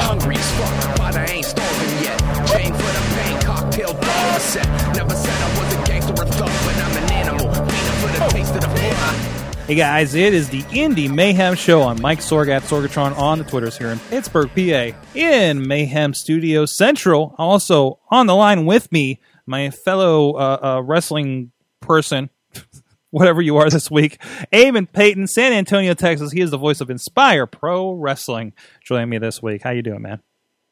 hungry as fuck, but I ain't starving yet. Chain for the pain, cocktail dog set. Never said I was a gangster or thug, but I'm an animal. Hey guys, it is the Indie Mayhem Show on Mike Sorg at Sorgatron on the Twitters here in Pittsburgh, PA, in Mayhem Studio Central. Also on the line with me, my fellow uh, uh, wrestling person, whatever you are this week, Eamon Payton, San Antonio, Texas. He is the voice of Inspire Pro Wrestling. Joining me this week. How you doing, man?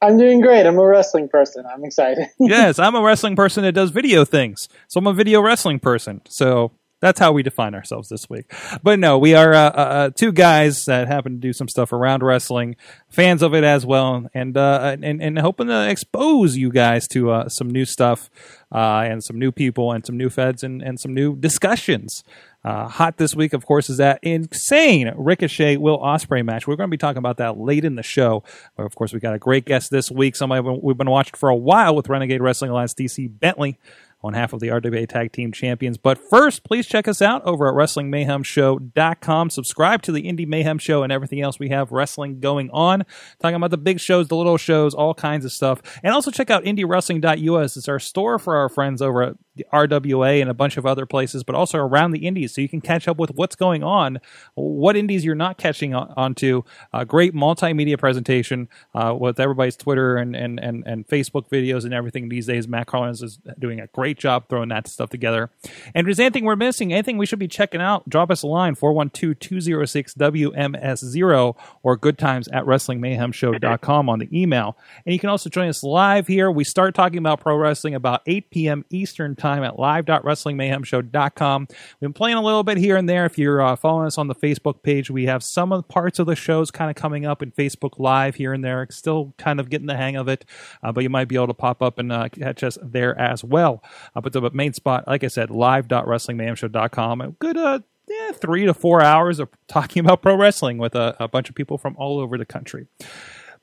I'm doing great. I'm a wrestling person. I'm excited. yes, I'm a wrestling person that does video things. So I'm a video wrestling person. So that's how we define ourselves this week. But no, we are uh, uh, uh, two guys that happen to do some stuff around wrestling, fans of it as well, and uh, and and hoping to expose you guys to uh, some new stuff uh, and some new people and some new feds and, and some new discussions. Hot this week, of course, is that insane Ricochet Will Ospreay match. We're going to be talking about that late in the show. Of course, we got a great guest this week. Somebody we've been watching for a while with Renegade Wrestling Alliance, DC Bentley on half of the RWA Tag Team Champions. But first, please check us out over at WrestlingMayhemShow.com. Subscribe to the Indie Mayhem Show and everything else we have wrestling going on. Talking about the big shows, the little shows, all kinds of stuff. And also check out IndieWrestling.us. It's our store for our friends over at the RWA and a bunch of other places, but also around the indies, so you can catch up with what's going on, what indies you're not catching on, onto. A great multimedia presentation uh, with everybody's Twitter and, and, and, and Facebook videos and everything these days. Matt Collins is doing a great job throwing that stuff together. And if there's anything we're missing, anything we should be checking out, drop us a line 412 206 WMS0 or goodtimes at WrestlingMayhemShow.com on the email. And you can also join us live here. We start talking about pro wrestling about 8 p.m. Eastern Time time at live.wrestlingmayhemshow.com. We've been playing a little bit here and there. If you're uh, following us on the Facebook page, we have some of the parts of the shows kind of coming up in Facebook Live here and there. Still kind of getting the hang of it, uh, but you might be able to pop up and uh, catch us there as well. Uh, but the main spot, like I said, live.wrestlingmayhemshow.com. Good uh, yeah, three to four hours of talking about pro wrestling with a, a bunch of people from all over the country.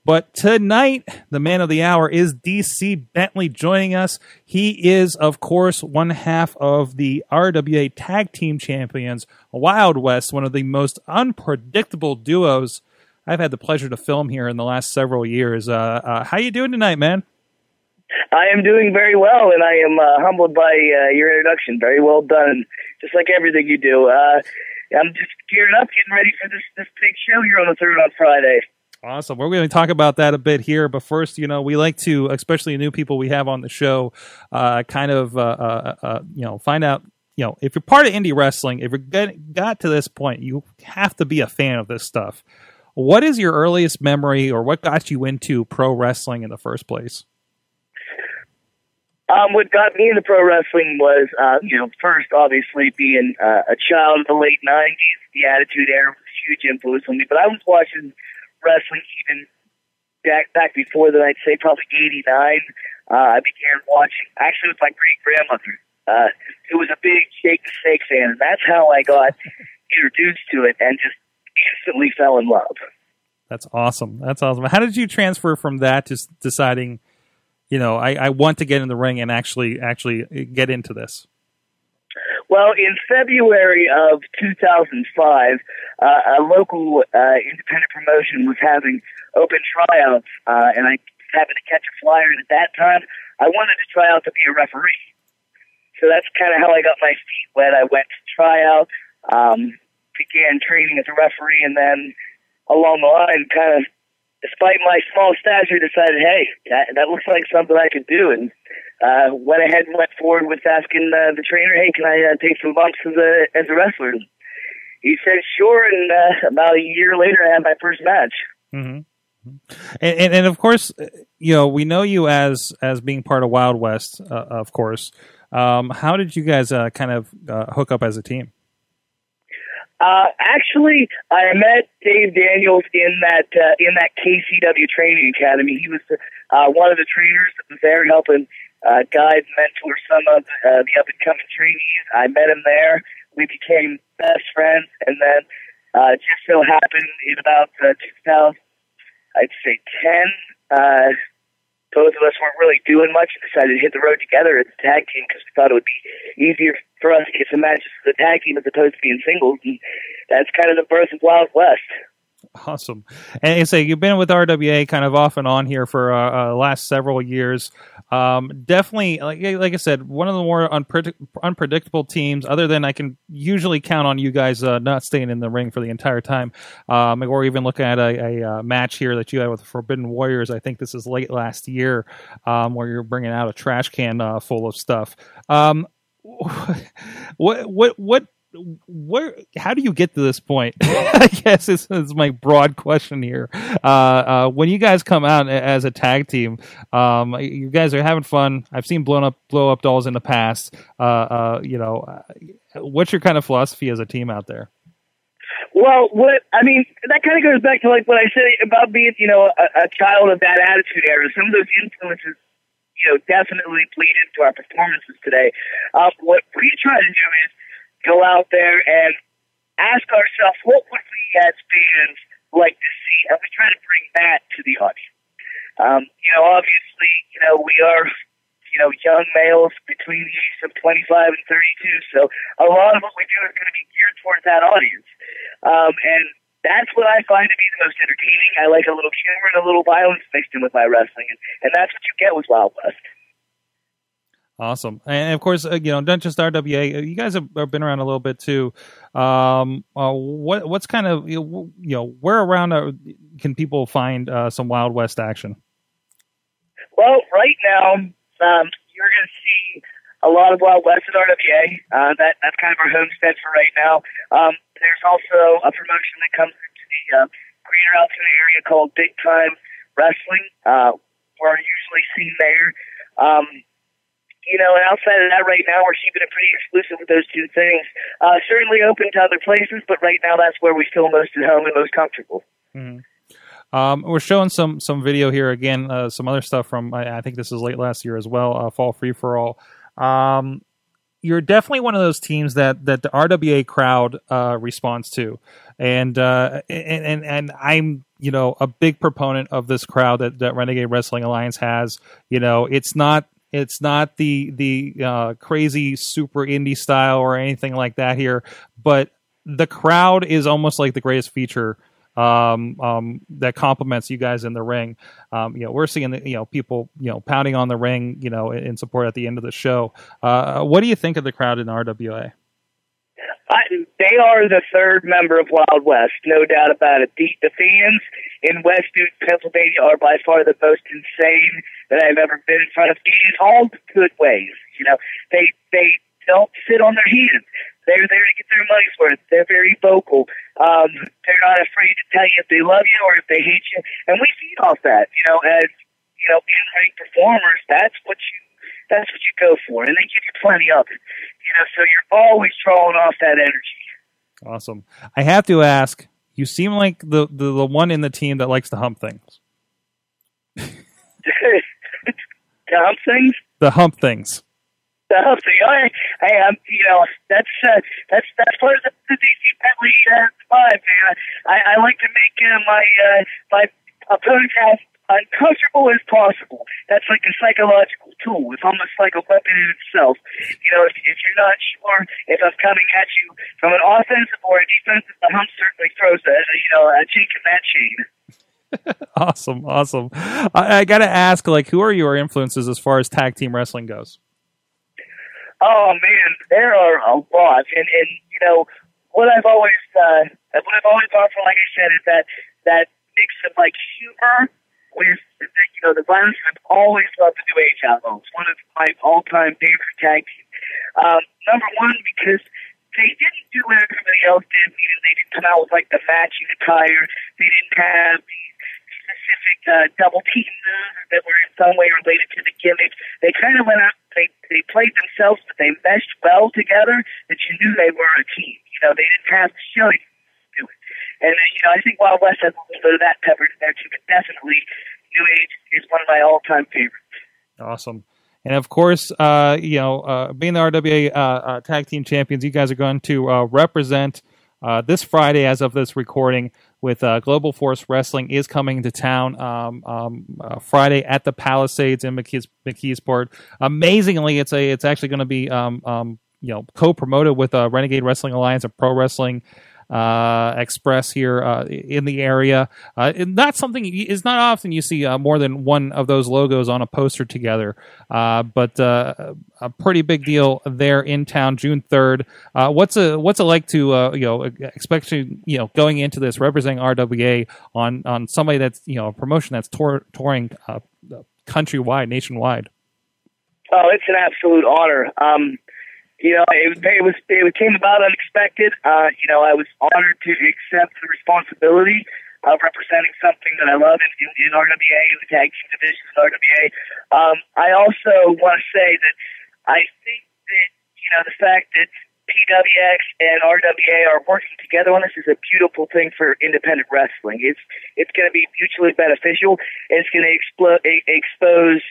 But tonight, the man of the hour is DC Bentley joining us. He is, of course, one half of the RWA Tag Team Champions, Wild West, one of the most unpredictable duos I've had the pleasure to film here in the last several years. Uh, uh, how you doing tonight, man? I am doing very well, and I am uh, humbled by uh, your introduction. Very well done, just like everything you do. Uh, I'm just gearing up, getting ready for this this big show here on the third on Friday. Awesome. We're going to talk about that a bit here, but first, you know, we like to, especially new people we have on the show, uh, kind of, uh, uh, uh you know, find out, you know, if you're part of indie wrestling, if you got to this point, you have to be a fan of this stuff. What is your earliest memory, or what got you into pro wrestling in the first place? Um, what got me into pro wrestling was, uh, you know, first obviously being uh, a child of the late '90s. The Attitude Era was a huge influence on me, but I was watching wrestling even back back before then. I'd say probably '89. Uh, I began watching actually with my great grandmother, uh, who was a big Jake the Snake fan, and that's how I got introduced to it and just instantly fell in love. That's awesome. That's awesome. How did you transfer from that to deciding, you know, I, I want to get in the ring and actually actually get into this? Well, in February of 2005, uh, a local uh, independent promotion was having open tryouts, uh, and I happened to catch a flyer. And at that time, I wanted to try out to be a referee. So that's kind of how I got my feet wet. I went to try out, um, began training as a referee, and then along the line, kind of, despite my small stature, decided, hey, that, that looks like something I could do, and uh, went ahead and went forward with asking uh, the trainer, "Hey, can I uh, take some bumps as a as a wrestler?" He said, "Sure." And uh, about a year later, I had my first match. Mm-hmm. And, and, and of course, you know we know you as as being part of Wild West, uh, of course. Um, how did you guys uh, kind of uh, hook up as a team? Uh, actually, I met Dave Daniels in that uh, in that KCW training academy. He was uh, one of the trainers that was there helping uh, guide, mentor some of uh, the up and coming trainees. I met him there. We became best friends, and then uh, just so happened in about uh, 2000, I'd say 10, uh, both of us weren't really doing much and decided to hit the road together as a tag team because we thought it would be easier for us to get some matches as a tag team as opposed to being singles. And that's kind of the birth of Wild West. Awesome. And say you've been with RWA kind of off and on here for uh, uh, last several years. Um, definitely, like like I said, one of the more unpredict- unpredictable teams. Other than I can usually count on you guys uh, not staying in the ring for the entire time, um, or even looking at a, a, uh, match here that you had with the Forbidden Warriors. I think this is late last year, um, where you're bringing out a trash can uh, full of stuff. Um, what what what where how do you get to this point? I guess is, is my broad question here. Uh, uh, when you guys come out as a tag team um, you guys are having fun. I've seen blown up blow up dolls in the past. Uh, uh you know uh, what's your kind of philosophy as a team out there? Well, what I mean, that kind of goes back to like what I said about being, you know, a, a child of that attitude era. Some of those influences, you know, definitely bleed into our performances today. Um, what we try to do is go out there and ask ourselves, what would we as fans like to see? And we try to bring that to the audience. Um, you know, obviously, you know, we are, you know, young males between the ages of 25 and 32. So a lot of what we do is going to be geared towards that audience. Um, and that's what I find to be the most entertaining. I like a little humor and a little violence mixed in with my wrestling. And, and that's what you get with Wild West. Awesome, and of course, uh, you know, not just RWA. Uh, you guys have, have been around a little bit too. Um, uh, what what's kind of you know where around uh, can people find uh, some Wild West action? Well, right now, um, you're going to see a lot of Wild West at RWA. Uh, that that's kind of our homestead for right now. Um, there's also a promotion that comes into the uh, Greater Altoona area called Big Time Wrestling. Uh, we're usually seen there. Um, you know, and outside of that, right now we're keeping it pretty exclusive with those two things. Uh, certainly open to other places, but right now that's where we feel most at home and most comfortable. Mm-hmm. Um, we're showing some some video here again, uh, some other stuff from I, I, think this is late last year as well. Uh, Fall Free for All. Um, you're definitely one of those teams that that the RWA crowd uh, responds to, and, uh, and and and I'm you know a big proponent of this crowd that that Renegade Wrestling Alliance has. You know, it's not it's not the the uh, crazy super indie style or anything like that here, but the crowd is almost like the greatest feature um, um, that complements you guys in the ring. Um, you know, we're seeing the, you know people you know pounding on the ring, you know, in support at the end of the show. Uh, what do you think of the crowd in RWA? I, they are the third member of Wild West, no doubt about it. The, the fans in West Pennsylvania, are by far the most insane that I've ever been in front of. In all good ways, you know, they they don't sit on their hands. They're there to get their money's worth. They're very vocal. Um, they're not afraid to tell you if they love you or if they hate you, and we feed off that. You know, as you know, in-ring performers, that's what you that's what you go for, and they give you plenty of it. You know, so you're always drawing off that energy. Awesome. I have to ask. You seem like the, the, the one in the team that likes to hump things. the hump things. The hump things. The hump thing. I, I am. You know, that's uh, that's that's part of the, the DC Bentley uh, vibe, man. I, I like to make uh, my uh, my opponent have uncomfortable as possible. That's like a psychological tool. It's almost like a weapon in itself. You know, if, if you're not sure if I'm coming at you from an offensive or a defensive, the hump certainly throws a you know a chink in that chain. awesome, awesome. I, I got to ask, like, who are your influences as far as tag team wrestling goes? Oh man, there are a lot, and and you know what I've always uh, what I've always for, like I said, is that that mix of like humor with you know the violence. I've always loved the New Age Outlaws. One of my all-time favorite tag teams. Um, number one because they didn't do what everybody else did. Meaning they didn't come out with like the matching attire. They didn't have these specific uh, double team moves that were in some way related to the gimmick. They kind of went out. They they played themselves, but they meshed well together. That you knew they were a team. You know, they didn't have to show you and, uh, you know, I think Wild West has a little bit of that peppered in there too, but definitely New Age is one of my all time favorites. Awesome. And of course, uh, you know, uh, being the RWA uh, uh, tag team champions, you guys are going to uh, represent this Friday, as of this recording, with Global Force Wrestling is coming to town um, um, Friday at the Palisades in McKees, McKeesport. Amazingly, it's a it's actually going to be um, um, you know co-promoted with Renegade Wrestling Alliance and Pro Wrestling uh, Express here uh, in the area. Uh, that's something is not often you see uh, more than one of those logos on a poster together, uh, but uh, a pretty big deal there in town, June third. Uh, what's a what's it like to you know especially you know going into this representing RWA on on somebody that's you know a promotion that's tour, touring countrywide, nationwide. Oh, it's an absolute honor. Um, you know, it, it was it came about unexpected. Uh, you know, I was honored to accept the responsibility of representing something that I love in, in, in RWA, in the tag team division in RWA. Um, I also want to say that I think that you know the fact that PWX and RWA are working together on this is a beautiful thing for independent wrestling. It's it's going to be mutually beneficial. It's going to explo- expose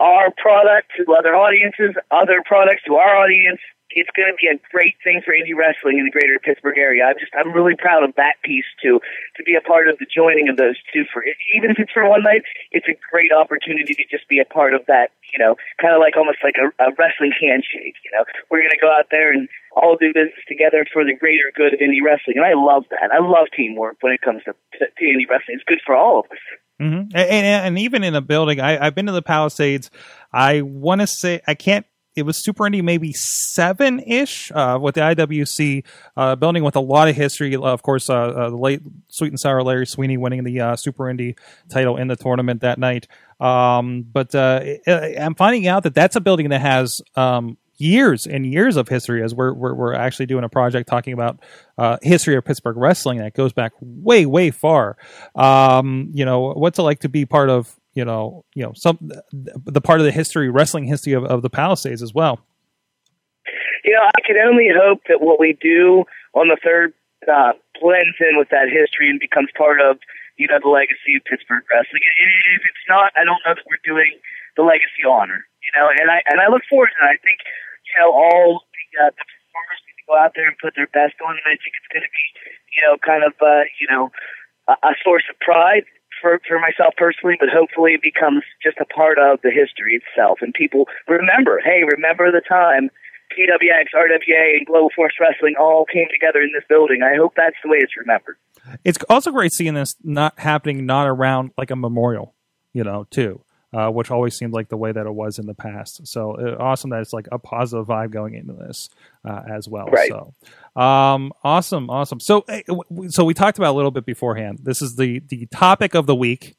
our product to other audiences, other products to our audience. It's going to be a great thing for indie wrestling in the greater Pittsburgh area. I'm just, I'm really proud of that piece too, to be a part of the joining of those two for, even if it's for one night, it's a great opportunity to just be a part of that, you know, kind of like almost like a, a wrestling handshake, you know. We're going to go out there and all do business together for the greater good of indie wrestling. And I love that. I love teamwork when it comes to, to, to indie wrestling. It's good for all of us. Mm-hmm. And, and, even in a building, I, I've been to the Palisades. I want to say I can't. It was Super Indy maybe seven ish uh, with the IWC uh, building with a lot of history. Of course, uh, uh, the late Sweet and Sour Larry Sweeney winning the uh, Super Indy title in the tournament that night. Um, but uh, I'm finding out that that's a building that has um, years and years of history as we're, we're, we're actually doing a project talking about uh, history of Pittsburgh wrestling that goes back way, way far. Um, you know, what's it like to be part of, you know, you know, some, the part of the history, wrestling history of, of the Palisades as well? You know, I can only hope that what we do on the third uh, blends in with that history and becomes part of, you know, the legacy of Pittsburgh wrestling. If it's not, I don't know that we're doing the legacy honor. You know, and I and I look forward to it. I think you know, all the, uh, the performers need to go out there and put their best on, and I think it's going to be, you know, kind of, uh, you know, a, a source of pride for for myself personally, but hopefully it becomes just a part of the history itself, and people remember. Hey, remember the time PWX, RWA, and Global Force Wrestling all came together in this building. I hope that's the way it's remembered. It's also great seeing this not happening not around like a memorial, you know, too uh, which always seemed like the way that it was in the past. So uh, awesome that it's like a positive vibe going into this uh, as well. Right. So um, awesome, awesome. So so we talked about a little bit beforehand. This is the the topic of the week,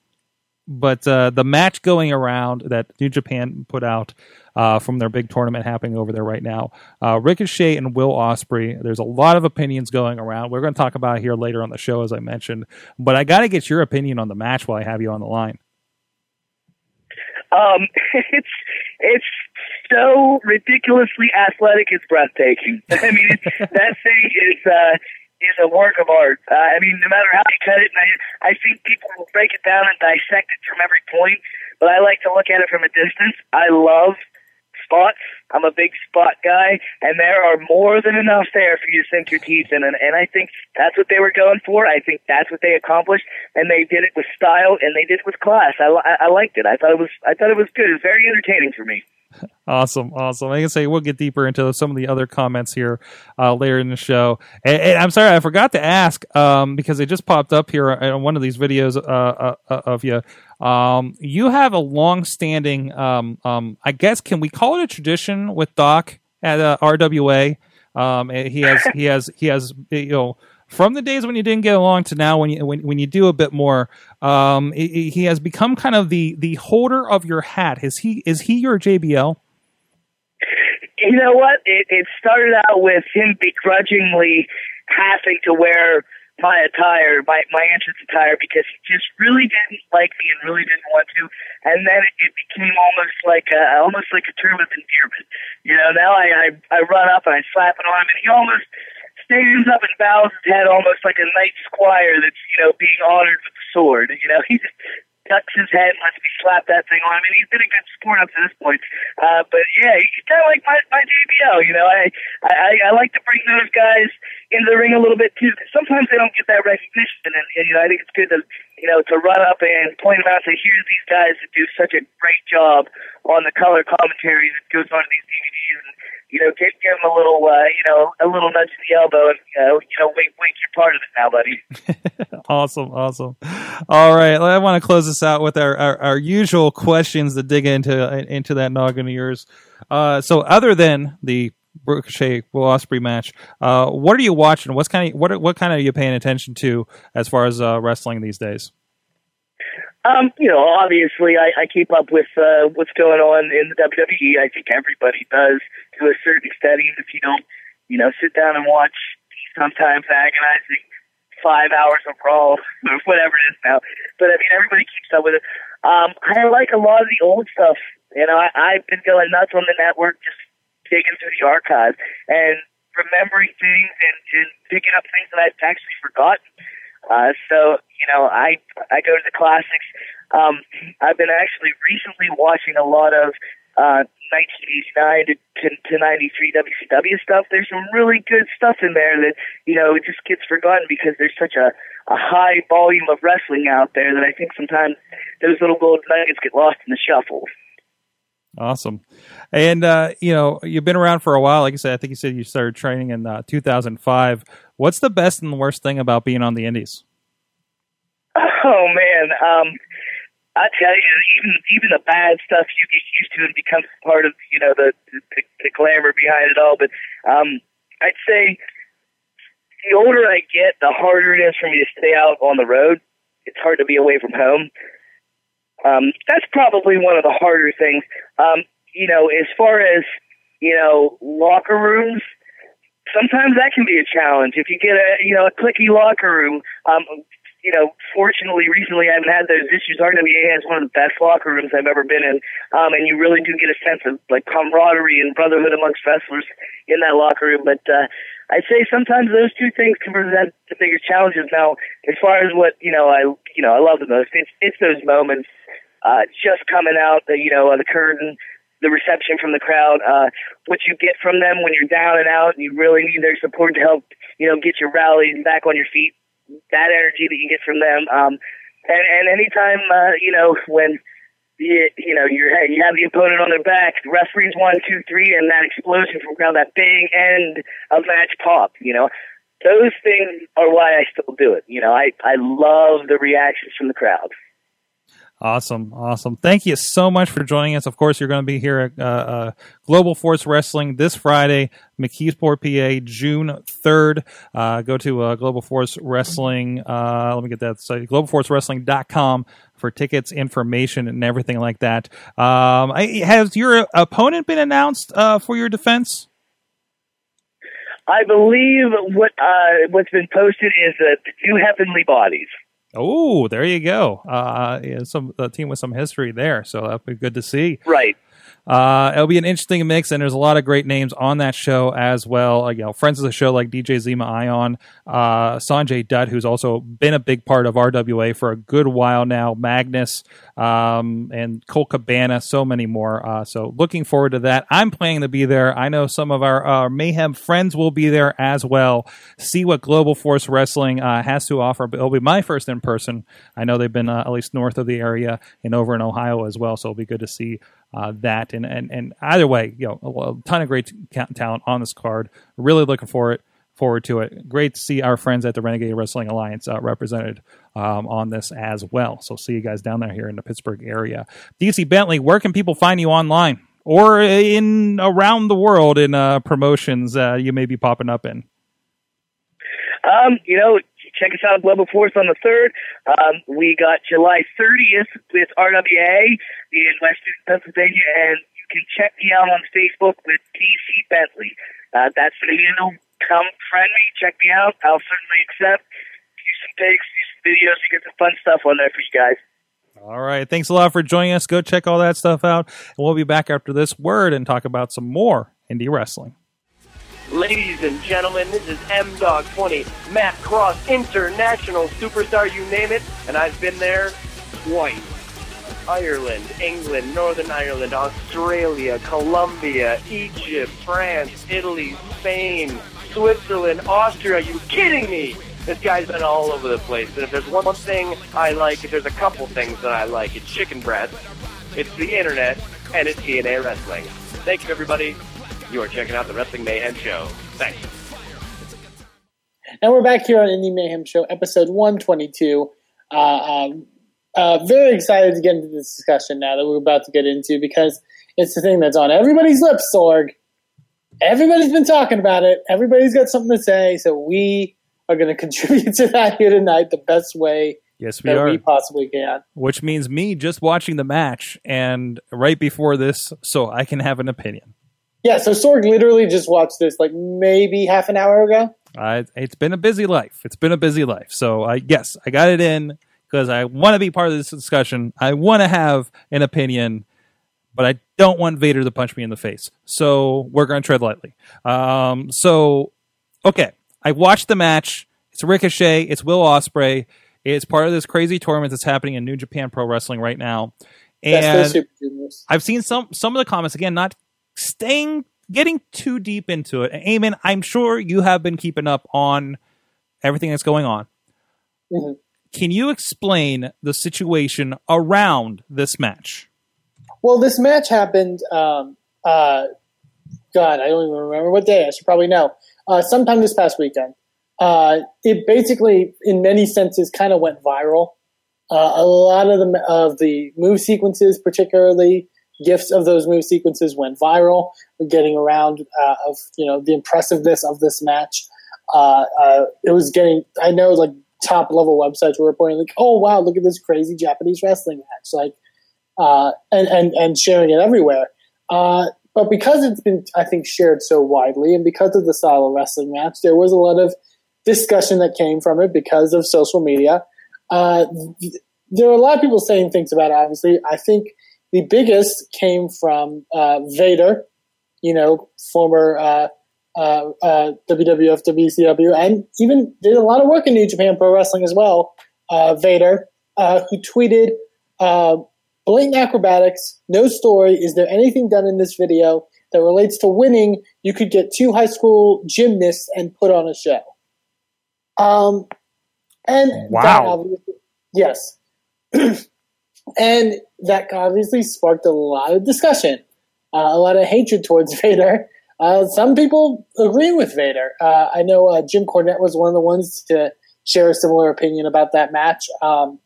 but uh, the match going around that New Japan put out. Uh, from their big tournament happening over there right now. Uh, Ricochet and Will Ospreay. There's a lot of opinions going around. We're going to talk about it here later on the show, as I mentioned. But I got to get your opinion on the match while I have you on the line. Um, it's it's so ridiculously athletic. It's breathtaking. I mean, it, that thing is uh, is a work of art. Uh, I mean, no matter how you cut it, and I I think people will break it down and dissect it from every point. But I like to look at it from a distance. I love spots. I'm a big spot guy, and there are more than enough there for you to sink your teeth in. And, and I think that's what they were going for. I think that's what they accomplished, and they did it with style and they did it with class. I, I, I liked it. I thought it was I thought it was good. It was very entertaining for me. Awesome, awesome. I can say we'll get deeper into some of the other comments here uh, later in the show. And, and, I'm sorry, I forgot to ask um, because it just popped up here on one of these videos uh, uh, uh of you. Um, you have a long-standing, um, um, I guess, can we call it a tradition with Doc at uh, RWA? Um, he has, he has, he has, you know from the days when you didn't get along to now when you when, when you do a bit more um, he, he has become kind of the the holder of your hat. Is he is he your jbl you know what? It, it started out with him begrudgingly having to wear my attire, my my entrance attire, because he just really didn't like me and really didn't want to. And then it, became almost like a, almost like a term of endearment. You know, now I, I I run up and I slap on him, and he almost stands up and bows his head almost like a knight squire that's, you know, being honored with the sword. You know, he just ducks his head lets me slap that thing on him. And he's been a good sport up to this point. Uh, but yeah, he's kind of like my, my JBL, you know, I, I, I like to bring those guys into the ring a little bit too. Sometimes they don't get that recognition. And, and, you know, I think it's good to, you know, to run up and point them out say, here's these guys that do such a great job on the color commentary that goes on to these DVDs. You know, give give him a little, uh, you know, a little nudge in the elbow, and uh, you know, wink, wink, you're part of it now, buddy. awesome, awesome. All right, I want to close this out with our, our, our usual questions to dig into into that noggin of yours. Uh, so, other than the Ricochet Will Ospreay match, uh, what are you watching? What's kind of what what kind of are you paying attention to as far as uh, wrestling these days? Um, you know, obviously, I, I keep up with uh, what's going on in the WWE. I think everybody does to a certain extent, even if you don't, you know, sit down and watch sometimes agonizing five hours of Raw or whatever it is now. But I mean, everybody keeps up with it. Um, I like a lot of the old stuff. You know, I, I've been going nuts on the network, just digging through the archives and remembering things and, and picking up things that I've actually forgotten. Uh, so you know, I I go to the classics. Um, I've been actually recently watching a lot of uh, 1989 to, to, to 93 WCW stuff. There's some really good stuff in there that you know it just gets forgotten because there's such a a high volume of wrestling out there that I think sometimes those little gold nuggets get lost in the shuffle. Awesome. And, uh, you know, you've been around for a while. Like I said, I think you said you started training in uh, 2005. What's the best and the worst thing about being on the Indies? Oh, man. Um, I tell you, even even the bad stuff you get used to and becomes part of you know the the, the glamour behind it all. But um, I'd say the older I get, the harder it is for me to stay out on the road. It's hard to be away from home. Um, that's probably one of the harder things. Um, you know, as far as, you know, locker rooms, sometimes that can be a challenge. If you get a, you know, a clicky locker room, um, you know, fortunately, recently I haven't had those issues. RWA has one of the best locker rooms I've ever been in, um, and you really do get a sense of like camaraderie and brotherhood amongst wrestlers in that locker room. But uh, I'd say sometimes those two things can present the biggest challenges. Now, as far as what you know, I you know I love the most. It's it's those moments uh, just coming out, the, you know, the curtain, the reception from the crowd, uh, what you get from them when you're down and out, and you really need their support to help, you know, get your rally back on your feet. That energy that you get from them, um, and and anytime, uh, you know, when you, you know you're you have the opponent on their back, the referees one, two, three, and that explosion from crowd, that big end of match pop, you know. Those things are why I still do it. You know, I I love the reactions from the crowd. Awesome, awesome. Thank you so much for joining us. Of course, you're going to be here at uh, uh, Global Force Wrestling this Friday, McKeesport, PA, June 3rd. Uh, go to uh, Global Force Wrestling. Uh, let me get that site, globalforcewrestling.com for tickets, information, and everything like that. Um, has your opponent been announced uh, for your defense? I believe what what's been posted is the two heavenly bodies. Oh, there you go. Uh, yeah, some a team with some history there, so that'd be good to see. Right. Uh, it'll be an interesting mix, and there's a lot of great names on that show as well. Uh, you know, friends of the show like DJ Zema Ion, uh, Sanjay Dutt, who's also been a big part of RWA for a good while now, Magnus, um, and Colt Cabana, so many more. Uh, so looking forward to that. I'm planning to be there. I know some of our uh, Mayhem friends will be there as well. See what Global Force Wrestling uh, has to offer. It'll be my first in person. I know they've been at least north of the area and over in Ohio as well, so it'll be good to see uh, that. And, and and either way, you know, a, a ton of great talent on this card. Really looking for it forward to it. Great to see our friends at the Renegade Wrestling Alliance uh, represented um, on this as well. So see you guys down there here in the Pittsburgh area. DC Bentley, where can people find you online or in around the world in uh, promotions uh, you may be popping up in? Um, you know, check us out Global Force on the 3rd. Um, we got July 30th with RWA in West Pennsylvania, and you can check me out on Facebook with DC Bentley. Uh, that's the handle. Come friend me, check me out. I'll certainly accept. Do some pics, do some videos, you get some fun stuff on there for you guys. All right. Thanks a lot for joining us. Go check all that stuff out. And we'll be back after this word and talk about some more indie wrestling. Ladies and gentlemen, this is M Dog 20, Matt Cross, international superstar, you name it, and I've been there twice. Ireland, England, Northern Ireland, Australia, Colombia, Egypt, France, Italy, Spain, Switzerland, Austria. Are you kidding me? This guy's been all over the place. And if there's one thing I like, if there's a couple things that I like, it's chicken breast, it's the internet, and it's TNA wrestling. Thank you, everybody. You are checking out the Wrestling Mayhem Show. Thanks. And we're back here on Indie Mayhem Show, episode 122. Uh, um, uh, very excited to get into this discussion now that we're about to get into because it's the thing that's on everybody's lips, Sorg. Everybody's been talking about it. Everybody's got something to say, so we are going to contribute to that here tonight the best way Yes, we that are. we possibly can. Which means me just watching the match and right before this, so I can have an opinion. Yeah, so Sorg literally just watched this like maybe half an hour ago. I, it's been a busy life. It's been a busy life. So I yes, I got it in because I want to be part of this discussion. I want to have an opinion, but I don't want Vader to punch me in the face. So we're going to tread lightly. Um, so okay, I watched the match. It's Ricochet. It's Will Ospreay. It's part of this crazy tournament that's happening in New Japan Pro Wrestling right now. And I've seen some some of the comments again, not staying getting too deep into it. And Eamon, I'm sure you have been keeping up on everything that's going on. Mhm. Can you explain the situation around this match? Well, this match happened. Um, uh, God, I don't even remember what day. I should probably know. Uh, sometime this past weekend. Uh, it basically, in many senses, kind of went viral. Uh, a lot of the of the move sequences, particularly gifts of those move sequences, went viral. Getting around uh, of you know the impressiveness of this match. Uh, uh, it was getting. I know like top level websites were reporting like, oh wow, look at this crazy Japanese wrestling match. Like uh, and, and, and sharing it everywhere. Uh, but because it's been, I think, shared so widely, and because of the style of wrestling match, there was a lot of discussion that came from it because of social media. Uh, th- there were a lot of people saying things about it, obviously. I think the biggest came from uh, Vader, you know, former uh, uh, uh, WWF, WCW, and even did a lot of work in New Japan Pro Wrestling as well. Uh, Vader, uh, who tweeted, uh, blatant acrobatics, no story. Is there anything done in this video that relates to winning? You could get two high school gymnasts and put on a show. Um, and Wow. obviously- yes, and that obviously sparked a lot of discussion, uh, a lot of hatred towards Vader. Uh, some people agree with Vader. Uh, I know uh, Jim Cornette was one of the ones to share a similar opinion about that match. Um,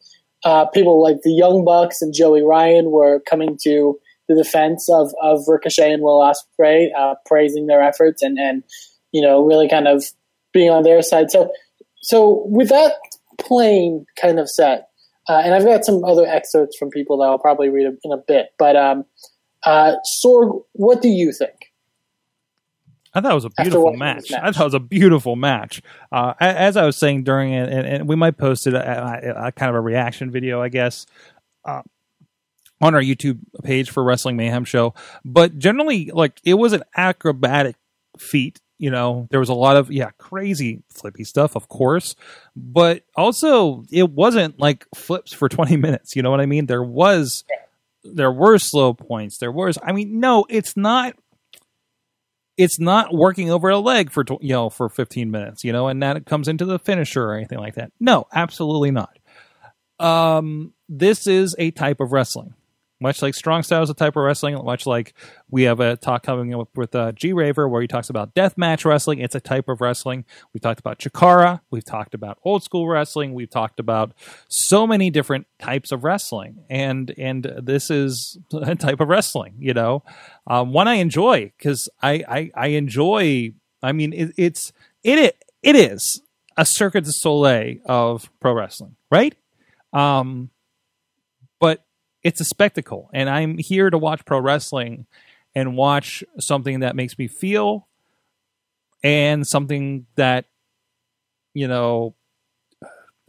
uh, people like the Young Bucks and Joey Ryan were coming to the defense of, of Ricochet and Will Ospreay, uh, praising their efforts and, and you know really kind of being on their side. So so with that plain kind of set, uh, and I've got some other excerpts from people that I'll probably read in a bit. But um, uh, Sorg, what do you think? I thought it was a beautiful match. match. I thought it was a beautiful match. Uh, as I was saying during it, and, and we might post it, a, a, a kind of a reaction video, I guess, uh, on our YouTube page for Wrestling Mayhem Show. But generally, like it was an acrobatic feat. You know, there was a lot of yeah crazy flippy stuff, of course, but also it wasn't like flips for twenty minutes. You know what I mean? There was there were slow points. There was. I mean, no, it's not it's not working over a leg for you know for 15 minutes you know and that comes into the finisher or anything like that no absolutely not um this is a type of wrestling much like strong style is a type of wrestling much like we have a talk coming up with uh, G-Raver where he talks about death match wrestling it's a type of wrestling we've talked about chikara we've talked about old school wrestling we've talked about so many different types of wrestling and and this is a type of wrestling you know um, one I enjoy because I, I I enjoy. I mean, it, it's it it is a Cirque du Soleil of pro wrestling, right? Um, but it's a spectacle, and I'm here to watch pro wrestling and watch something that makes me feel, and something that you know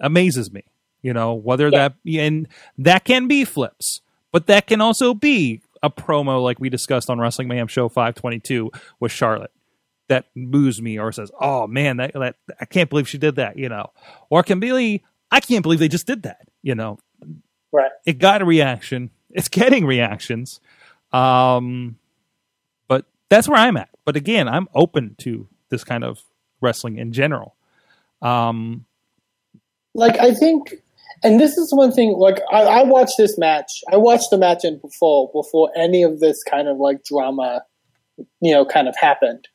amazes me. You know, whether Yeah. that and that can be flips, but that can also be a promo like we discussed on Wrestling Mayhem Show 522 with Charlotte that moves me or says, "Oh man, that, that I can't believe she did that," you know, or it can be, "I can't believe they just did that," you know. Right. It got a reaction. It's getting reactions, um, but that's where I'm at. But again, I'm open to this kind of wrestling in general. Um, Like I think, and this is one thing. Like I, I watched this match. I watched the match in full before any of this kind of like drama you know, kind of happened.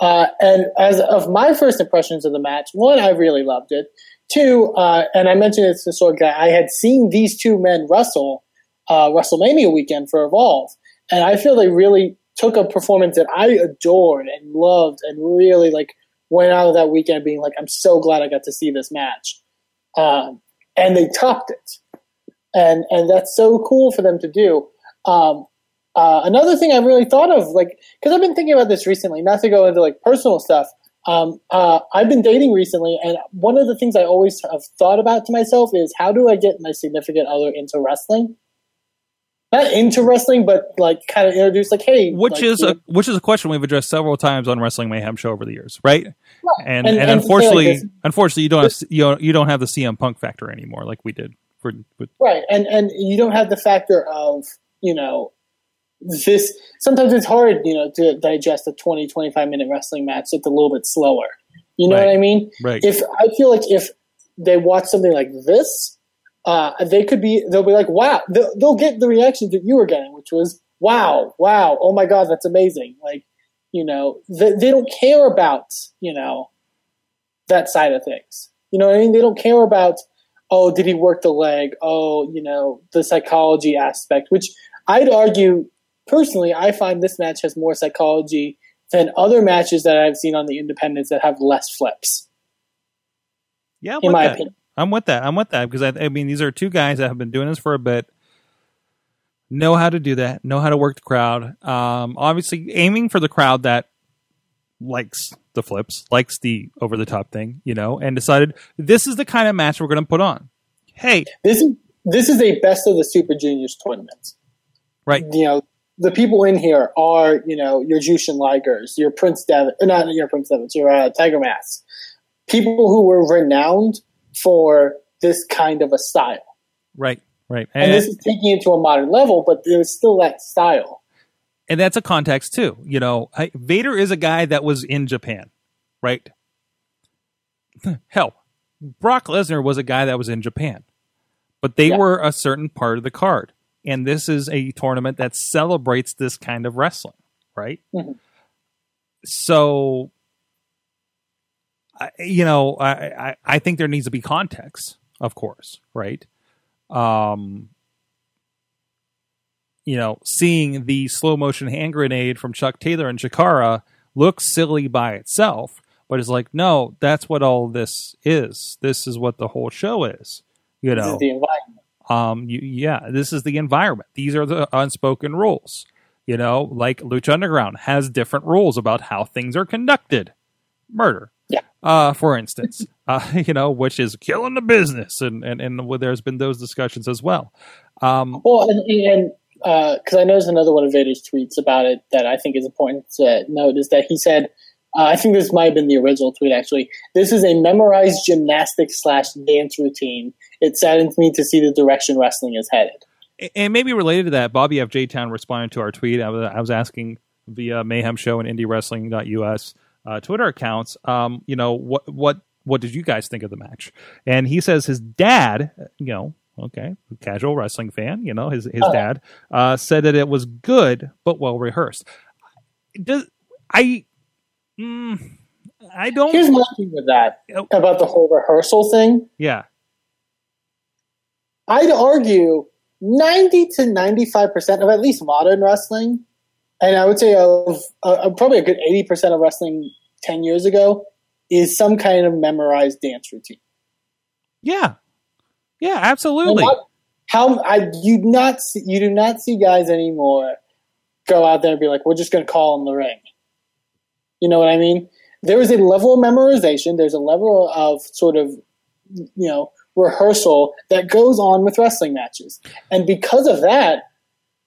Uh, and as of my first impressions of the match, one, I really loved it. Two, uh, and I mentioned it's the sort of guy I had seen these two men wrestle uh, WrestleMania weekend for Evolve, and I feel they really took a performance that I adored and loved, and really like went out of that weekend being like, I'm so glad I got to see this match, um, and they topped it, and and that's so cool for them to do. Um, uh, another thing I really thought of, like, because I've been thinking about this recently, not to go into like personal stuff. Um, uh, I've been dating recently, and one of the things I always have thought about to myself is how do I get my significant other into wrestling? Not into wrestling, but like kind of introduce, like, hey, which like, is a which is a question we've addressed several times on Wrestling Mayhem show over the years, right? Right. And And- and, and say like unfortunately, unfortunately, you don't have you don't, you don't have the CM Punk factor anymore, like we did for. with Right, and and you don't have the factor of you know this. Sometimes it's hard, you know, to digest a 20, 25 minute wrestling match. It's a little bit slower. You know Right. what I mean? Right. If I feel like if they watch something like this, uh, they could be. They'll be like, "Wow!" They'll, they'll get the reaction that you were getting, which was, "Wow, wow, oh my god, that's amazing!" Like, you know, they, they don't care about you know that side of things. You know what I mean? They don't care about oh, did he work the leg? Oh, you know, the psychology aspect, which I'd argue personally, I find this match has more psychology than other matches that I've seen on the independents that have less flips, yeah, I'm in with my that. opinion. I'm with that. I'm with that because I, I mean these are two guys that have been doing this for a bit, know how to do that, know how to work the crowd. Um, obviously, aiming for the crowd that likes the flips, likes the over the top thing, you know, and decided this is the kind of match we're going to put on. Hey, This is this is a best of the Super Juniors tournament. right? You know, the people in here are, you know, your Jushin Ligers, your Prince Devitt, uh, not your Prince Devitt, your uh, Tiger Mask. People who were renowned for this kind of a style. Right, right. And, And, this is taking it to a modern level, but there's still that style. and that's a context too. You know, I, Vader is a guy that was in Japan, right? Hell, Brock Lesnar was a guy that was in Japan, but they Yeah. were a certain part of the card. And this is a tournament that celebrates this kind of wrestling, right? Mhm. So, I, you know, I, I I think there needs to be context, of course, right? Um, you know, seeing the slow motion hand grenade from Chuck Taylor and Chikara looks silly by itself, but it's like, no, that's what all this is. This is what the whole show is. You know, the environment. Um, you, yeah, this is the environment. These are the unspoken rules. You know, like Lucha Underground has different rules about how things are conducted. Murder, Yeah. uh, for instance, uh, you know, which is killing the business, and and and there's been those discussions as well. Um, Well, and and because I noticed another one of Vader's tweets about it that I think is important to note is that he said, uh, I think this might have been the original tweet actually. This is a memorized gymnastics slash dance routine. It saddens me to see the direction wrestling is headed. and maybe related to that, Bobby F. J. Town responded to our tweet. I was, I was asking via Mayhem Show and IndieWrestling.us uh, Twitter accounts. Um, you know what what what did you guys think of the match? And he says his dad, you know, okay, casual wrestling fan, you know, his his Oh. dad uh, said that it was good but well rehearsed. Does I? Mm, I don't. Here's my thing with that Oh. about the whole rehearsal thing. yeah, I'd argue 90 to 95% of at least modern wrestling, and I would say of uh, probably a good 80% of wrestling 10 years ago, is some kind of memorized dance routine. yeah, yeah, absolutely. Not- how I you not see, you do not see guys anymore go out there and be like, we're just going to call in the ring. You know what I mean? There is a level of memorization. There's a level of sort of you know rehearsal that goes on with wrestling matches, and because of that,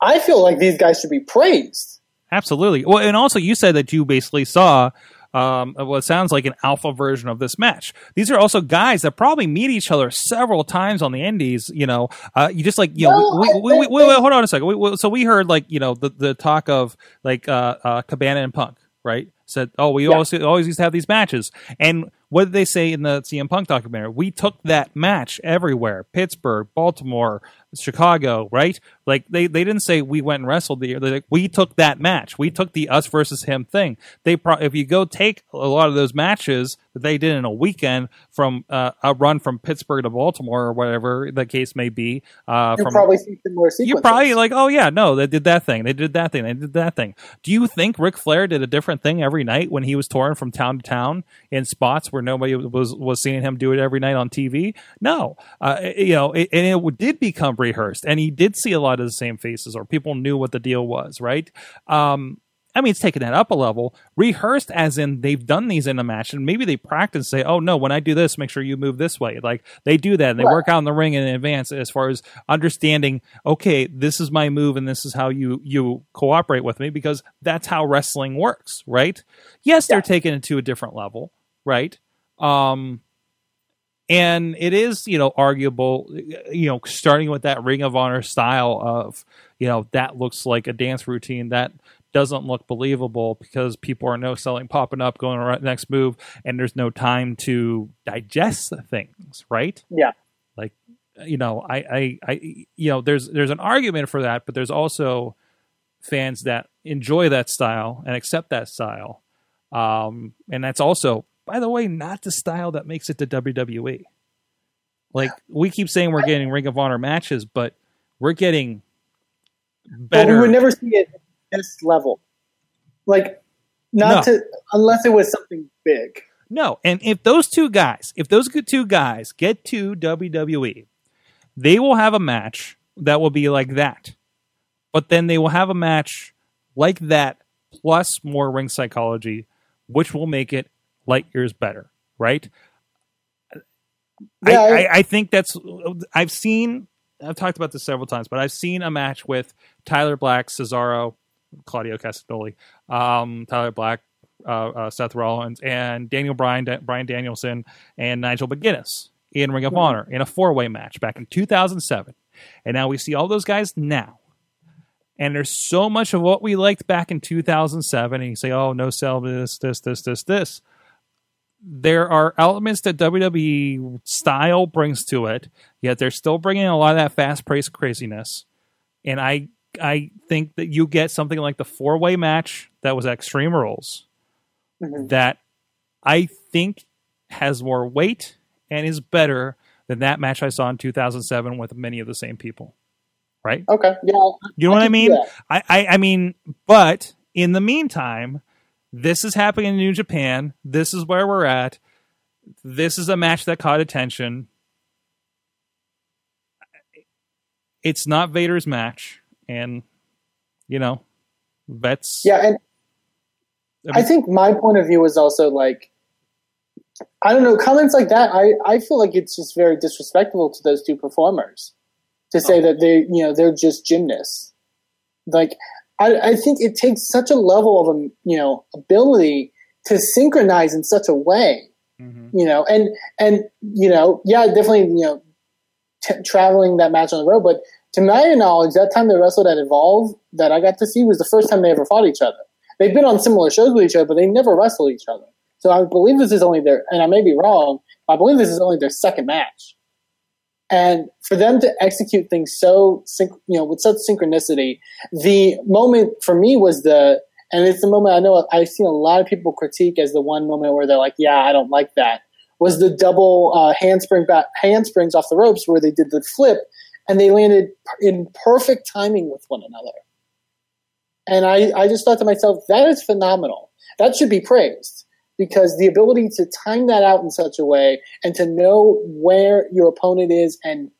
I feel like these guys should be praised. Absolutely. Well, and also you said that you basically saw um, what sounds like an alpha version of this match. These are also guys that probably meet each other several times on the indies. You know, uh, you just like you know. No, we, I we, we, wait, hold on a second. We, we, so we heard like you know the the talk of like uh, uh, Cabana and Punk, right? Said, oh, we Yeah. always always used to have these matches. And what did they say in the CM Punk documentary? We took that match everywhere: Pittsburgh, Baltimore, Chicago, right? Like they, they didn't say we went and wrestled the year. They're like we took that match. We took the us versus him thing. They pro- if you go take a lot of those matches that they did in a weekend from uh, a run from Pittsburgh to Baltimore or whatever the case may be. Uh, from probably see similar sequences. you're probably like, oh yeah, no, they did that thing, they did that thing, they did that thing. Do you think Ric Flair did a different thing every night when he was touring from town to town in spots where nobody was was seeing him do it every night on TV? No, uh, you know, it, and it did become rehearsed, and he did see a lot of the same faces, or people knew what the deal was, right? Um, I mean, it's taken that up a level. Rehearsed, as in they've done these in a match, and maybe they practice. Say, "Oh no, when I do this, make sure you move this way." Like they do that, and they Right. work out in the ring in advance as far as understanding. Okay, this is my move, and this is how you you cooperate with me because that's how wrestling works, right? Yes, they're Yeah. taking it to a different level, right? Um, and it is you know arguable you know starting with that ring of honor style of you know that looks like a dance routine that doesn't look believable because people are no selling popping up going right next move and there's no time to digest things right Yeah. like you know I, I i you know there's there's an argument for that but there's also fans that enjoy that style and accept that style um and that's also by the way not the style that makes it to wwe like we keep saying we're getting ring of honor matches but we're getting But better we would never see it at this level. Like, not No. to, unless it was something big. No, and if those two guys, if those two guys get to WWE, they will have a match that will be like that. But then they will have a match like that plus more ring psychology, which will make it light years better, right? Yeah, I, I- I, think that's I've seen I've talked about this several times, but I've seen a match with Tyler Black, Cesaro, Claudio Castagnoli, um, Tyler Black, uh, uh, Seth Rollins, and Daniel Bryan, Da- Bryan Danielson, and Nigel McGuinness in Ring of Honor in a four way match back in 2007. And now we see all those guys now. And there's so much of what we liked back in 2007. And you say, oh, no sell this, this, this, this, this. There are elements that WWE style brings to it, yet they're still bringing a lot of that fast paced craziness. And I I think that you get something like the four way match that was at Extreme Rules Mhm. that I think has more weight and is better than that match I saw in 2007 with many of the same people. Right? Okay. Yeah. You know what I mean? I, I, I mean, but in the meantime, this is happening in New Japan. This is where we're at. This is a match that caught attention. It's not Vader's match, and you know, vets. Yeah. And I think my point of view is also like, I don't know, comments like that, I, I feel like it's just very disrespectful to those two performers to say oh. that they, you know, they're just gymnasts. Like, I, I think it takes such a level of, um, you know, ability to synchronize in such a way, Mhm. you know, and, and, you know, yeah, definitely, you know, t- traveling that match on the road, but to my knowledge, that time they wrestled at Evolve that I got to see was the first time they ever fought each other. They've been on similar shows with each other, but they never wrestled each other. So I believe this is only their, and I may be wrong, I believe this is only their second match. And for them to execute things so, you know, with such synchronicity, the moment for me was the, and it's the moment I know I've seen a lot of people critique as the one moment where they're like, yeah, I don't like that, was the double uh, handspring back, handsprings off the ropes where they did the flip and they landed in perfect timing with one another. And I, I just thought to myself, that is phenomenal. That should be praised because the ability to time that out in such a way and to know where your opponent is and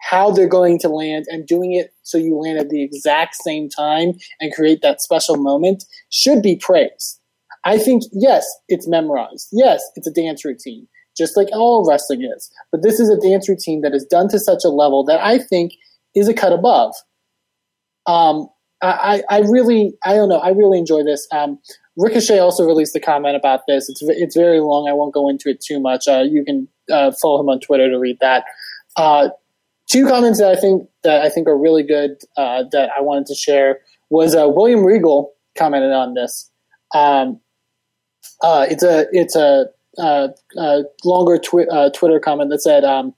how they're going to land and doing it so you land at the exact same time and create that special moment should be praised. I think, yes, it's memorized. Yes, it's a dance routine, just like all wrestling is. But this is a dance routine that is done to such a level that I think is a cut above. Um, I, I really, I don't know, I really enjoy this. Um, Ricochet also released a comment about this. It's it's very long. I won't go into it too much. Uh, you can uh, follow him on Twitter to read that. Uh, two comments that I think that I think are really good uh, that I wanted to share was uh, William Regal commented on this. Um, uh, it's a it's a longer twi- Twitter comment that said, um,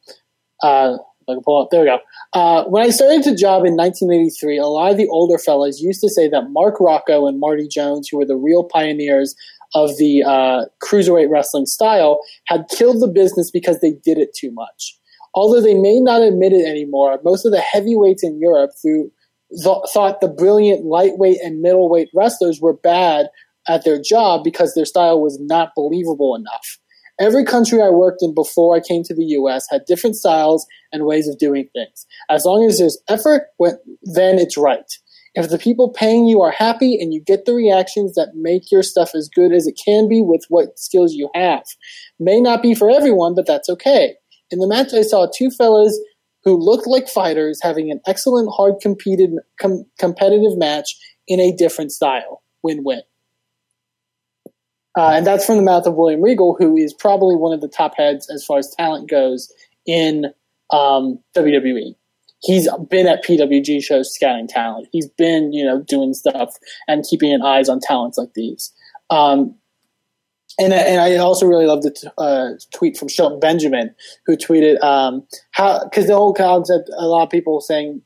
I can pull up. There we go. Uh, when I started the job in 1983, a lot of the older fellas used to say that Mark Rocco and Marty Jones, who were the real pioneers of the uh, cruiserweight wrestling style, had killed the business because they did it too much. Although they may not admit it anymore, most of the heavyweights in Europe th- thought the brilliant lightweight and middleweight wrestlers were bad at their job because their style was not believable enough. Every country I worked in before I came to the US had different styles and ways of doing things. As long as there's effort, then it's right. If the people paying you are happy and you get the reactions that make your stuff as good as it can be with what skills you have. May not be for everyone, but that's okay. In the match, I saw two fellas who looked like fighters having an excellent, hard competed, com- competitive match in a different style. Win win. Uh, and that's from the mouth of William Regal, who is probably one of the top heads as far as talent goes in um, WWE. He's been at PWG shows scouting talent. He's been, you know, doing stuff and keeping an eyes on talents like these. Um, and, and I also really love the t- uh, tweet from Shelton Benjamin, who tweeted um, how because the whole concept, a lot of people saying,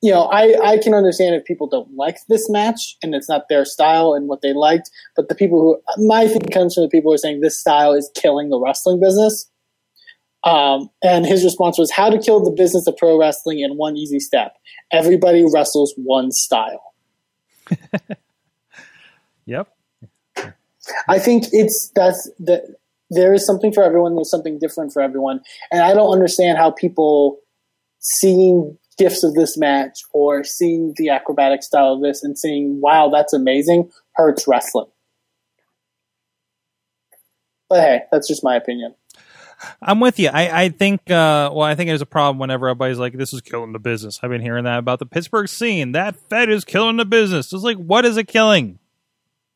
you know, I, I can understand if people don't like this match and it's not their style and what they liked, but the people who, my thing comes from the people who are saying this style is killing the wrestling business. Um, and his response was, How to kill the business of pro wrestling in one easy step. Everybody wrestles one style. yep. I think it's that's that there is something for everyone, there's something different for everyone. And I don't understand how people seeing gifts of this match or seeing the acrobatic style of this and seeing, wow, that's amazing, hurts wrestling. But hey, that's just my opinion. I'm with you. I, I think, uh, well, I think there's a problem whenever everybody's like, this is killing the business. I've been hearing that about the Pittsburgh scene. That Fed is killing the business. It's like, what is it killing?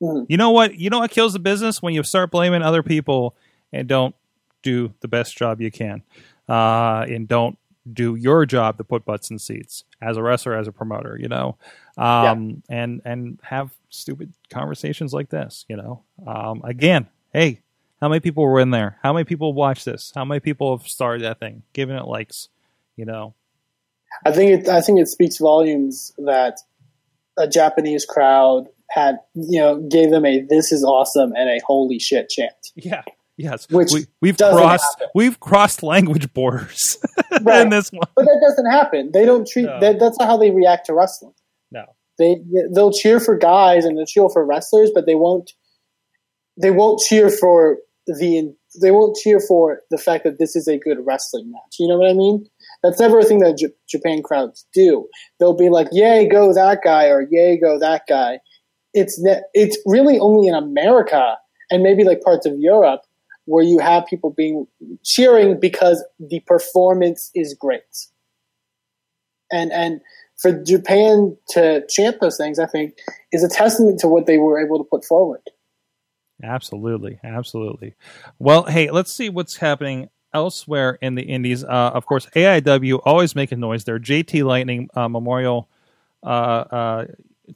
Mm. You know what? You know what kills the business? When you start blaming other people and don't do the best job you can. Uh, and don't do your job to put butts in seats as a wrestler, as a promoter, you know, um, yeah. and and have stupid conversations like this, you know. Um, again, hey, how many people were in there? How many people watched this? How many people have started that thing, given it likes, you know? I think it. I think it speaks volumes that a Japanese crowd had, you know, gave them a "this is awesome" and a "holy shit" chant. Yeah, Yes, which we, have crossed happen. we've crossed language borders right. in this one. But that doesn't happen. They don't treat no. that, that's not how they react to wrestling. No, they they'll cheer for guys and they'll cheer for wrestlers, but they won't they won't cheer for the they won't cheer for the fact that this is a good wrestling match. You know what I mean? That's never a thing that J- Japan crowds do. They'll be like, "Yay, go that guy!" or "Yay, go that guy." It's ne- it's really only in America and maybe like parts of Europe where you have people being cheering because the performance is great. And and for Japan to chant those things, I think, is a testament to what they were able to put forward. Absolutely, absolutely. Well, hey, let's see what's happening elsewhere in the Indies. Uh, of course, AIW always making noise. Their JT Lightning uh, Memorial uh, uh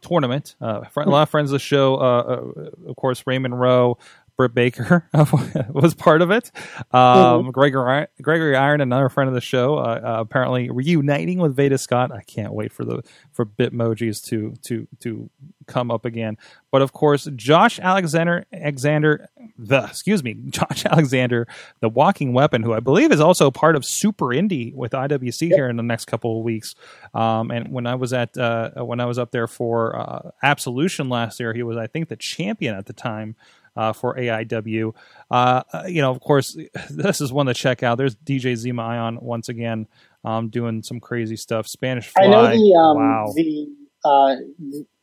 tournament. Uh, a lot of friends of the show, uh, of course, Raymond Rowe, Britt Baker was part of it. Um, mm-hmm. Gregory, Gregory Iron, another friend of the show, uh, uh, apparently reuniting with Veda Scott. I can't wait for the for Bitmojis to to to come up again. But of course, Josh Alexander, Alexander, the excuse me, Josh Alexander, the Walking Weapon, who I believe is also part of Super Indie with IWC yep. here in the next couple of weeks. Um, and when I was at uh, when I was up there for uh, Absolution last year, he was I think the champion at the time uh, for AIW. Uh, you know, of course, this is one to check out. There's DJ Zema Ion once again um, doing some crazy stuff. Spanish Fly. I know the um, wow. the uh,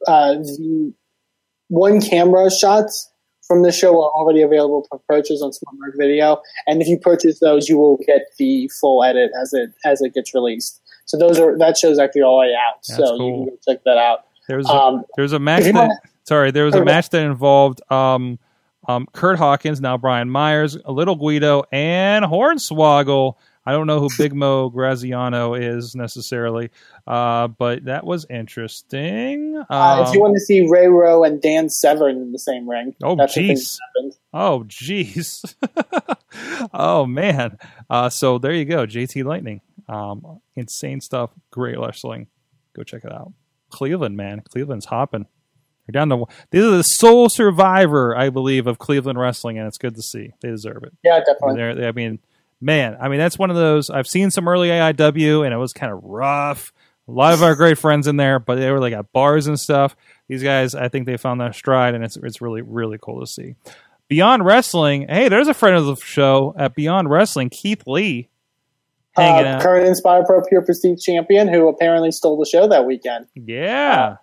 uh, the one camera shots from the show are already available for purchase on Smart Mark Video, and if you purchase those, you will get the full edit as it as it gets released. So those are that show's actually already out, That's so cool. you can go check that out. There's um, a, there's a match that sorry there was a match that involved um, um, Kurt Hawkins, now Brian Myers, a little Guido, and Hornswoggle. I don't know who Big Mo Graziano is necessarily, uh, but that was interesting. Um, uh, if you um, want to see Ray Rowe and Dan Severn in the same ring, oh jeez, oh jeez, oh man. Uh, so there you go, JT Lightning. Um, insane stuff. Great wrestling. Go check it out. Cleveland, man. Cleveland's hopping. They're down to this is the sole survivor, I believe, of Cleveland wrestling, and it's good to see. They deserve it. Yeah, definitely. They're, they, I mean, man, I mean that's one of those. I've seen some early AIW, and it was kind of rough. A lot of our great friends in there, but they were like at bars and stuff. These guys, I think they found their stride, and it's it's really really cool to see. Beyond Wrestling, hey, there's a friend of the show at Beyond Wrestling, Keith Lee, Uh, current Inspire Pro Pure Prestige champion who apparently stole the show that weekend. Yeah,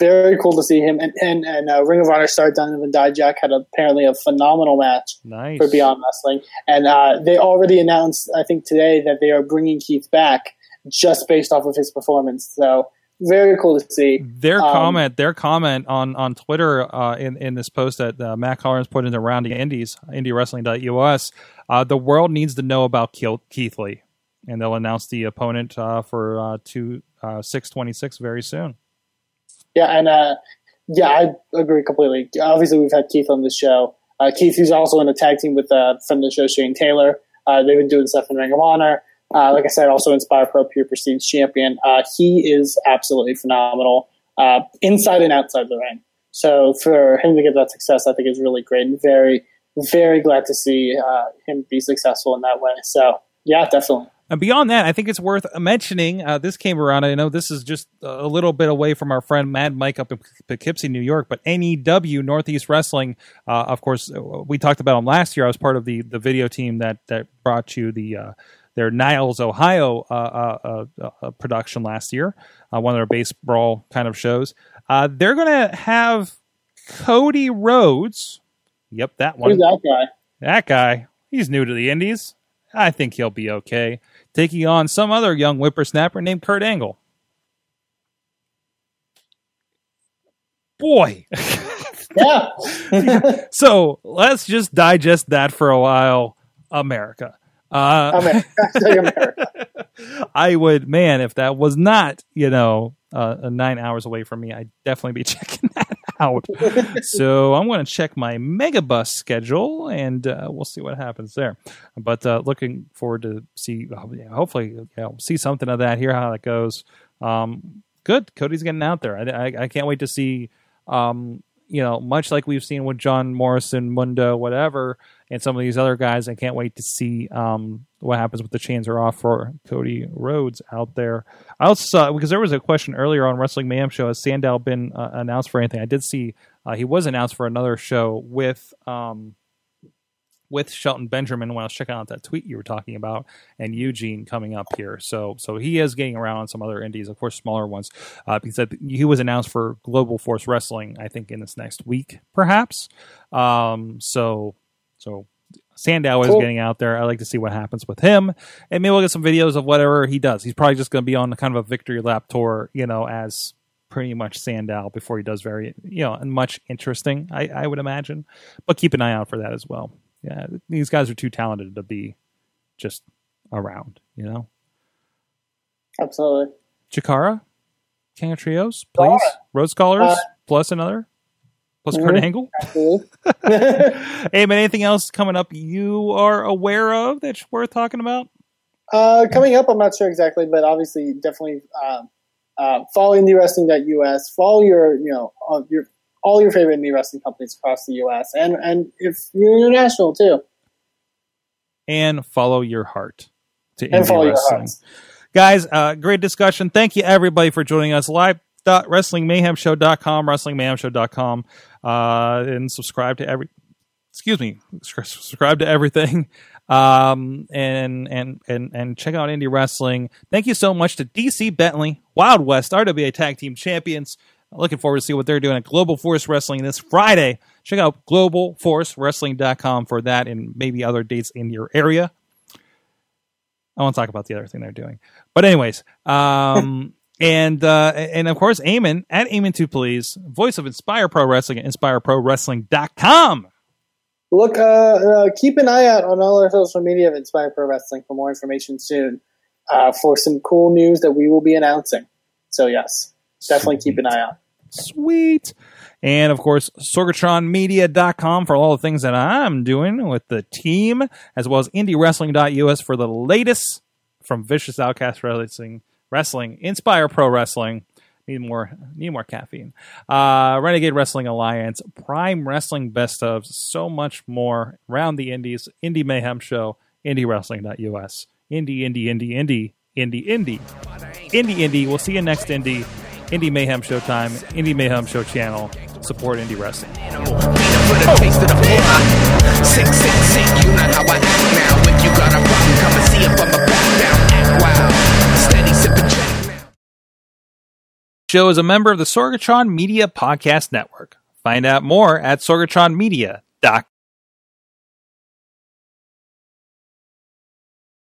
Very cool to see him. And and, and uh, Ring of Honor star Donovan Dijak had apparently a phenomenal match nice. for Beyond Wrestling. And uh, they already announced, I think today, that they are bringing Keith back just based off of his performance. So very cool to see. Their Um, comment, their comment on on Twitter uh, in in this post that uh, Matt Collins put into Round the Indies, IndieWrestling.us. Uh, the world needs to know about Keith Keith Lee, and they'll announce the opponent uh, for uh, two uh, six twenty six very soon. Yeah, and uh, yeah, I agree completely. Obviously, we've had Keith on the show. Uh, Keith, who's also in a tag team with uh, friend of the show, Shane Taylor. Uh, they've been doing stuff in Ring of Honor. Uh, like I said, also Inspire Pro Pure Prestige champion. Uh, he is absolutely phenomenal inside and outside the ring. So for him to get that success, I think is really great and very, very glad to see him be successful in that way. So yeah, definitely. And beyond that, I think it's worth mentioning. Uh, this came around. I know this is just a little bit away from our friend Mad Mike up in Poughkeepsie, New York, but NEW Northeast Wrestling. Uh, of course, we talked about them last year. I was part of the the video team that that brought you the uh, their Niles, Ohio uh, uh, uh, uh, production last year, uh, one of their baseball kind of shows. Uh, they're going to have Cody Rhodes. Yep, that one. Who's that guy? That guy, he's new to the Indies. I think he'll be okay. Taking on some other young whippersnapper named Kurt Angle. Boy. Yeah. so let's just digest that for a while. America. Uh, America. I would, man, if that was not, you know, uh, nine hours away from me, I'd definitely be checking that out. so I'm going to check my Megabus schedule, and uh, we'll see what happens there. But uh, looking forward to see, hopefully, you know, see something of that. Hear how that goes. Um, good, Cody's getting out there. I, I, I can't wait to see. Um, you know, much like we've seen with John Morrison, Mundo, whatever, and some of these other guys, I can't wait to see um, what happens with the chains are off for Cody Rhodes out there. I also saw because there was a question earlier on Wrestling Mayhem show has Sandow been uh, announced for anything? I did see uh, he was announced for another show with um, with Shelton Benjamin when I was checking out that tweet you were talking about, and Eugene coming up here. So so he is getting around on some other indies, of course, smaller ones. Uh, that- he was announced for Global Force Wrestling, I think, in this next week, perhaps. Um, so so Sandow is Cool. getting out there. I like to see what happens with him, and maybe we'll get some videos of whatever he does. He's probably just going to be on kind of a victory lap tour, you know, as pretty much Sandow before he does very, you know, and much interesting. I, I would imagine, but keep an eye out for that as well. Yeah, these guys are too talented to be just around, you know. Absolutely. Chikara, King of Trios, please. Rhodes Scholars, Uh, plus another, plus Kurt mhm. Angle. Hey, man, anything else coming up you are aware of that's worth talking about? Uh, coming up, I'm not sure exactly, but obviously, definitely um, uh, follow IndieWrestling.us. Follow your, you know, uh, your all your favorite indie wrestling companies across the U.S. and and if you're international too, And follow your heart to and indie follow wrestling. Guys, uh, great discussion. Thank you, everybody, for joining us. Live.wrestlingmayhemshow.com, wrestlingmayhemshow.com, uh, and subscribe to every, excuse me, subscribe to everything. Um, and, and, and, and check out indie wrestling. Thank you so much to DC Bentley, Wild West, RWA Tag Team Champions. Looking forward to see what they're doing at Global Force Wrestling this Friday. Check out globalforcewrestling.com for that and maybe other dates in your area. I won't talk about the other thing they're doing. But anyways, um, and uh, and of course, Eamon at Eamon to please, voice of Inspire Pro Wrestling at inspireprowrestling.com. Look, uh, uh, keep an eye out on all our social media of Inspire Pro Wrestling for more information soon uh, for some cool news that we will be announcing. So yes, definitely keep an eye out. Sweet. And of course, sorgatronmedia.com for all the things that I'm doing with the team, as well as indiewrestling.us for the latest from Vicious Outcast Wrestling, Wrestling, Inspire Pro Wrestling. Need more, need more caffeine. Uh, Renegade Wrestling Alliance, Prime Wrestling Best of, so much more. Round the Indies, Indie Mayhem Show, IndieWrestling.us. Indie, indie, indie, indie, indie, indie, indie, indie. We'll see you next indie, Indie Mayhem Showtime, Indie Mayhem Show channel. Support indie wrestling. Oh. Show is a member of the Sorgatron Media Podcast Network. Find out more at sorgatronmedia.com.